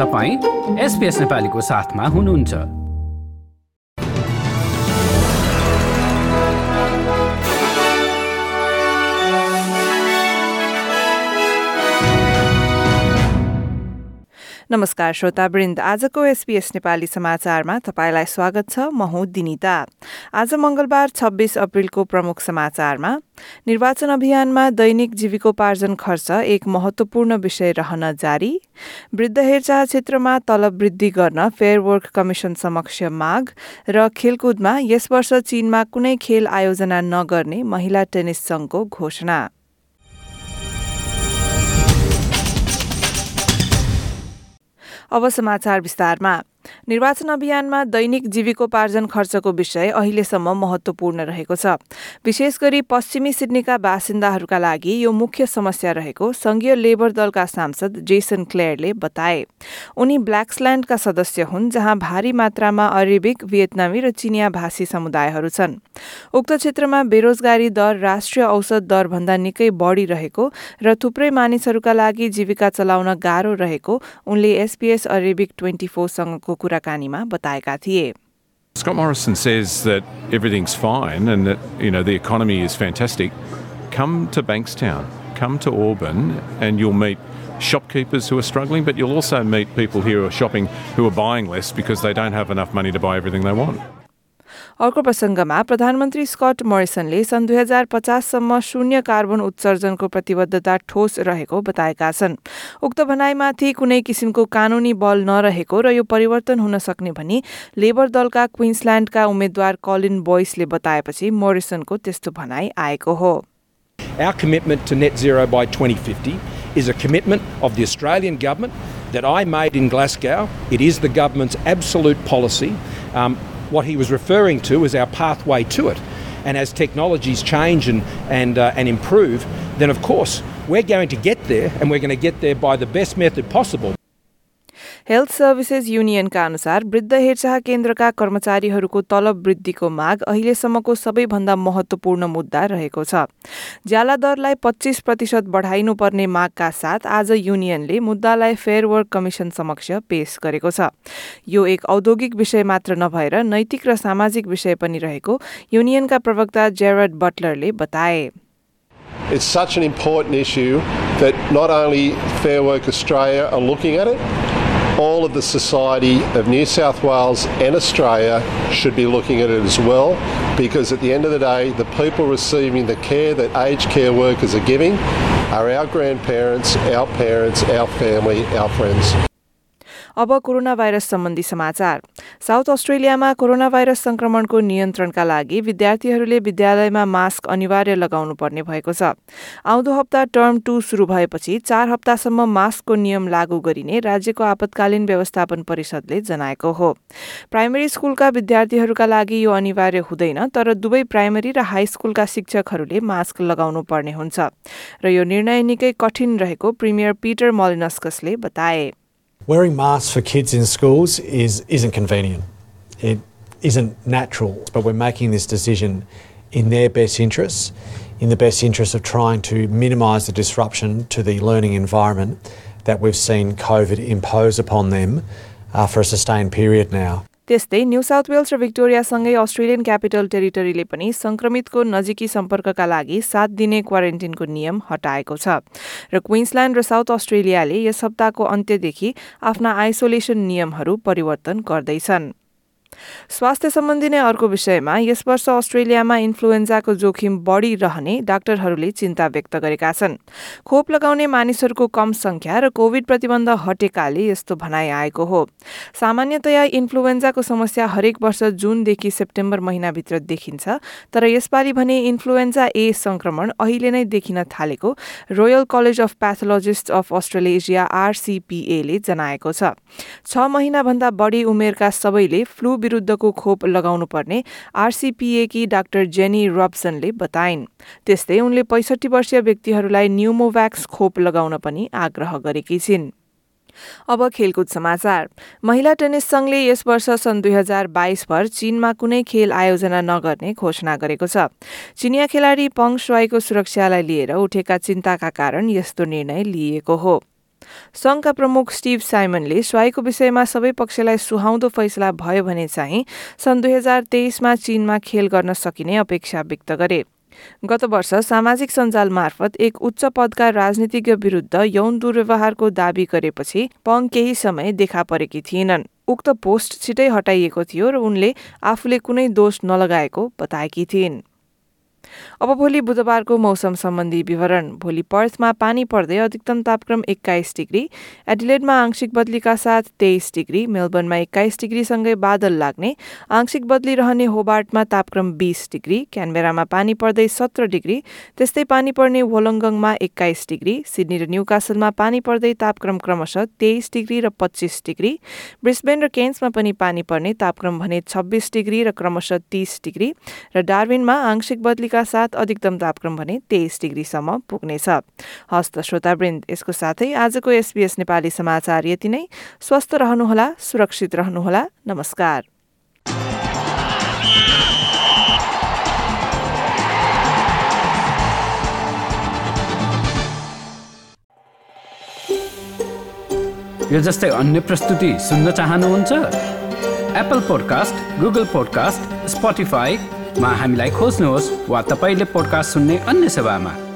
तपाईँ एसपिएस नेपालीको साथमा हुनुहुन्छ। नमस्कार श्रोतावृन्द आजको एसपीएस नेपाली समाचारमा तपाईँलाई स्वागत छ। म हुँ दिनिता। आज मंगलबार छब्बीस अप्रेलको प्रमुख समाचारमा निर्वाचन अभियानमा दैनिक जीविकोपार्जन खर्च एक महत्वपूर्ण विषय रहन जारी। वृद्ध हेरचाह क्षेत्रमा तलब वृद्धि गर्न फेयर वर्क कमिशन समक्ष माग र खेलकुदमा यस वर्ष चीनमा कुनै खेल आयोजना नगर्ने महिला टेनिस संघको घोषणा। अब समाचार विस्तारमा। निर्वाचन अभियानमा दैनिक जीविकोपार्जन खर्चको विषय अहिलेसम्म महत्वपूर्ण रहेको छ। विशेष गरी पश्चिमी सिडनीका बासिन्दाहरूका लागि यो मुख्य समस्या रहेको संघीय लेबर दलका सांसद जेसन क्लेयरले बताए। उनी ब्ल्याक्सल्याण्डका सदस्य हुन् जहाँ भारी मात्रामा अरेबिक भियतनामी र चिनिया भाषी समुदायहरू छन्। उक्त क्षेत्रमा बेरोजगारी दर राष्ट्रिय औसत दरभन्दा निकै बढ़ी रहेको र थुप्रै मानिसहरूका लागि जीविका चलाउन गाह्रो रहेको उनले एसपीएस अरेबिक ट्वेन्टी फोरसँगको को कुराकानीमा बताएका थिए Scott Morrison says that everything's fine and that you know the economy is fantastic. Come to Bankstown, come to Auburn, and you'll meet shopkeepers who are struggling, but you'll also meet people here who are shopping who are buying less because they don't have enough money to buy everything they want. अर्को प्रसंगमा प्रधानमन्त्री Scott मोरिसनले सन् दुई हजार पचाससम्म शून्य carbon उत्सर्जनको प्रतिबद्धता ठोस रहेको बताएका छन् उक्त भनाइमाथि कुनै किसिमको कानूनी बल नरहेको र यो परिवर्तन हुन सक्ने भनी लेबर दलका क्विन्सल्याण्डका उम्मेद्वार कलिन बोइसले बताएपछि मोरिसनको त्यस्तो भनाई आएको हो Our commitment to net zero by 2050 is a commitment of the Australian government that I made in Glasgow. It is the government's absolute policy. Um, what he was referring to as our pathway to it. And as technologies change and, and, uh, and improve, then of course we're going to get there and we're going to get there by the best method possible. Health services युनियनका अनुसार वृद्ध हेरचाह केन्द्रका कर्मचारीहरूको तलब वृद्धिको माग अहिलेसम्मको सबैभन्दा महत्वपूर्ण मुद्दा रहेको छ। ज्याला दरलाई पच्चीस प्रतिशत बढाइनुपर्ने मागका साथ आज युनियनले मुद्दालाई फेयर वर्क कमिशन समक्ष पेश गरेको छ। यो एक औद्योगिक विषय मात्र नभएर नैतिक र सामाजिक विषय पनि रहेको युनियनका प्रवक्ता जेरड बटलरले बताए। It's such an important issue that not only Fair Work Australia are looking at it, all of the society of New South Wales and Australia should be looking at it as well because at the end of the day, the people receiving the care that aged care workers are giving are our grandparents, our parents, our family, our friends. अब corona virus सम्बन्धी समाचार। South अस्ट्रेलियामा corona virus संक्रमणको नियन्त्रणका लागि विद्यार्थीहरूले विद्यालयमा mask अनिवार्य लगाउनु पर्ने भएको छ। आउँदो हप्ता टर्म टू शुरू भएपछि चार हप्तासम्म मास्कको नियम लागू गरिने राज्यको आपतकालीन व्यवस्थापन परिषदले जनाएको हो। प्राइमेरी स्कूलका विद्यार्थीहरूका लागि यो अनिवार्य हुँदैन तर दुवै प्राइमेरी र हाई स्कूलका शिक्षकहरूले मास्क लगाउनु पर्ने हुन्छ। र यो निर्णय निकै कठिन रहेको प्रिमियर पिटर मोलिनस्कसले बताए। Wearing masks for kids in schools is, isn't convenient. It isn't natural, but we're making this decision in their best interests, in the best interest of trying to minimise the disruption to the learning environment that we've seen COVID impose upon them uh, for a sustained period now. त्यस्तै new south Wales र भिक्टोरियासँगै Australian capital टेरिटरीले पनि संक्रमितको नजिकी सम्पर्कका लागि सात दिने क्वारेन्टिनको नियम हटाएको छ। र क्विन्सल्याण्ड र साउथ अस्ट्रेलियाले यस हप्ताको अन्त्यदेखि आफ्ना आइसोलेसन नियमहरू परिवर्तन गर्दैछन्। स्वास्थ्य सम्बन्धी नै अर्को विषयमा यस वर्ष अस्ट्रेलियामा इन्फ्लुएन्जाको जोखिम बढ़ी रहने डाक्टरहरूले चिन्ता व्यक्त गरेका छन्। खोप लगाउने मानिसहरूको कम संख्या र कोविड प्रतिबन्ध हटेकाले यस्तो भनाइ आएको हो। सामान्यतया इन्फ्लुएन्जाको समस्या हरेक वर्ष जुनदेखि सेप्टेम्बर महिनाभित्र देखिन्छ तर यसपालि भने इन्फ्लुएन्जा ए संक्रमण अहिले नै देखिन थालेको royal college of pathologists of Australasia आरसीपीएले जनाएको छ। छ महिनाभन्दा बढ़ी उमेरका सबैले फ्लू विरुद्धको खोप लगाउनु पर्ने आरसीपीएकी डाक्टर जेनी रब्सनले बताइन्। त्यस्तै उनले पैसठी वर्षीय व्यक्तिहरूलाई न्युमोभ्याक्स खोप लगाउन पनि आग्रह गरेकी छिन्। अब खेलकुद समाचार। महिला टेनिस संघले यस वर्ष सन् दुई हजार बाइसभर चीनमा कुनै खेल आयोजना नगर्ने घोषणा गरेको छ। चिनिया खेलाडी पङ स्वाईको सुरक्षालाई लिएर उठेका चिन्ताका कारण यस्तो निर्णय लिइएको हो। संघका प्रमुख स्टिभ साइमनले स्वाईको विषयमा सबै पक्षलाई सुहाउँदो फैसला भयो भने चाहिँ सन् दुई हजार तेइसमा चीनमा खेल गर्न सकिने अपेक्षा व्यक्त गरे। गत वर्ष सामाजिक सञ्जाल मार्फत एक उच्च पदका राजनीतिज्ञ विरुद्ध यौन दुर्व्यवहारको दावी गरेपछि पङ केही समय देखा परेकी थिएनन्। उक्त पोस्ट छिटै हटाइएको थियो र उनले आफूले कुनै दोष नलगाएको बताएकी थिइन्। अब भोलि बुधबारको मौसम सम्बन्धी विवरण। भोलि पर्थमा पानी पर्दै अधिकतम तापक्रम एक्काइस डिग्री एडिलेडमा आंशिक बदलीका साथ तेइस डिग्री मेलबर्नमा एक्काइस डिग्रीसँगै बादल लाग्ने आंशिक बदली रहने होबार्टमा तापक्रम बिस डिग्री क्यानबेरामा पानी पर्दै सत्र डिग्री त्यस्तै पानी पर्ने वोलङ्गङमा एक्काइस डिग्री सिडनी र न्युकासलमा पानी पर्दै तापक्रम क्रमशः तेइस डिग्री र पच्चिस डिग्री ब्रिस्बेन र केन्समा पनि पानी पर्ने तापक्रम भने छब्बिस डिग्री र क्रमशः तीस डिग्री र डार्विनमा आंशिक बदलीका साथ अधिकतम तापक्रम भने तेइस डिग्रीसम्म पुग्नेछ। हस्त श्रोतावृन्द यसको साथै आजको एसबीएस नेपाली समाचार यति नै। स्वस्थ रहनुहोला सुरक्षित रहनुहोला। नमस्कार। यो जस्तै अन्य प्रस्तुति सुन्न चाहनुहुन्छ? एप्पल पोडकास्ट गुगल पोडकास्ट स्पोटिफाईमा हामीलाई खोज्नुहोस् वा तपाईँले पोडकास्ट सुन्ने अन्य सेवामा।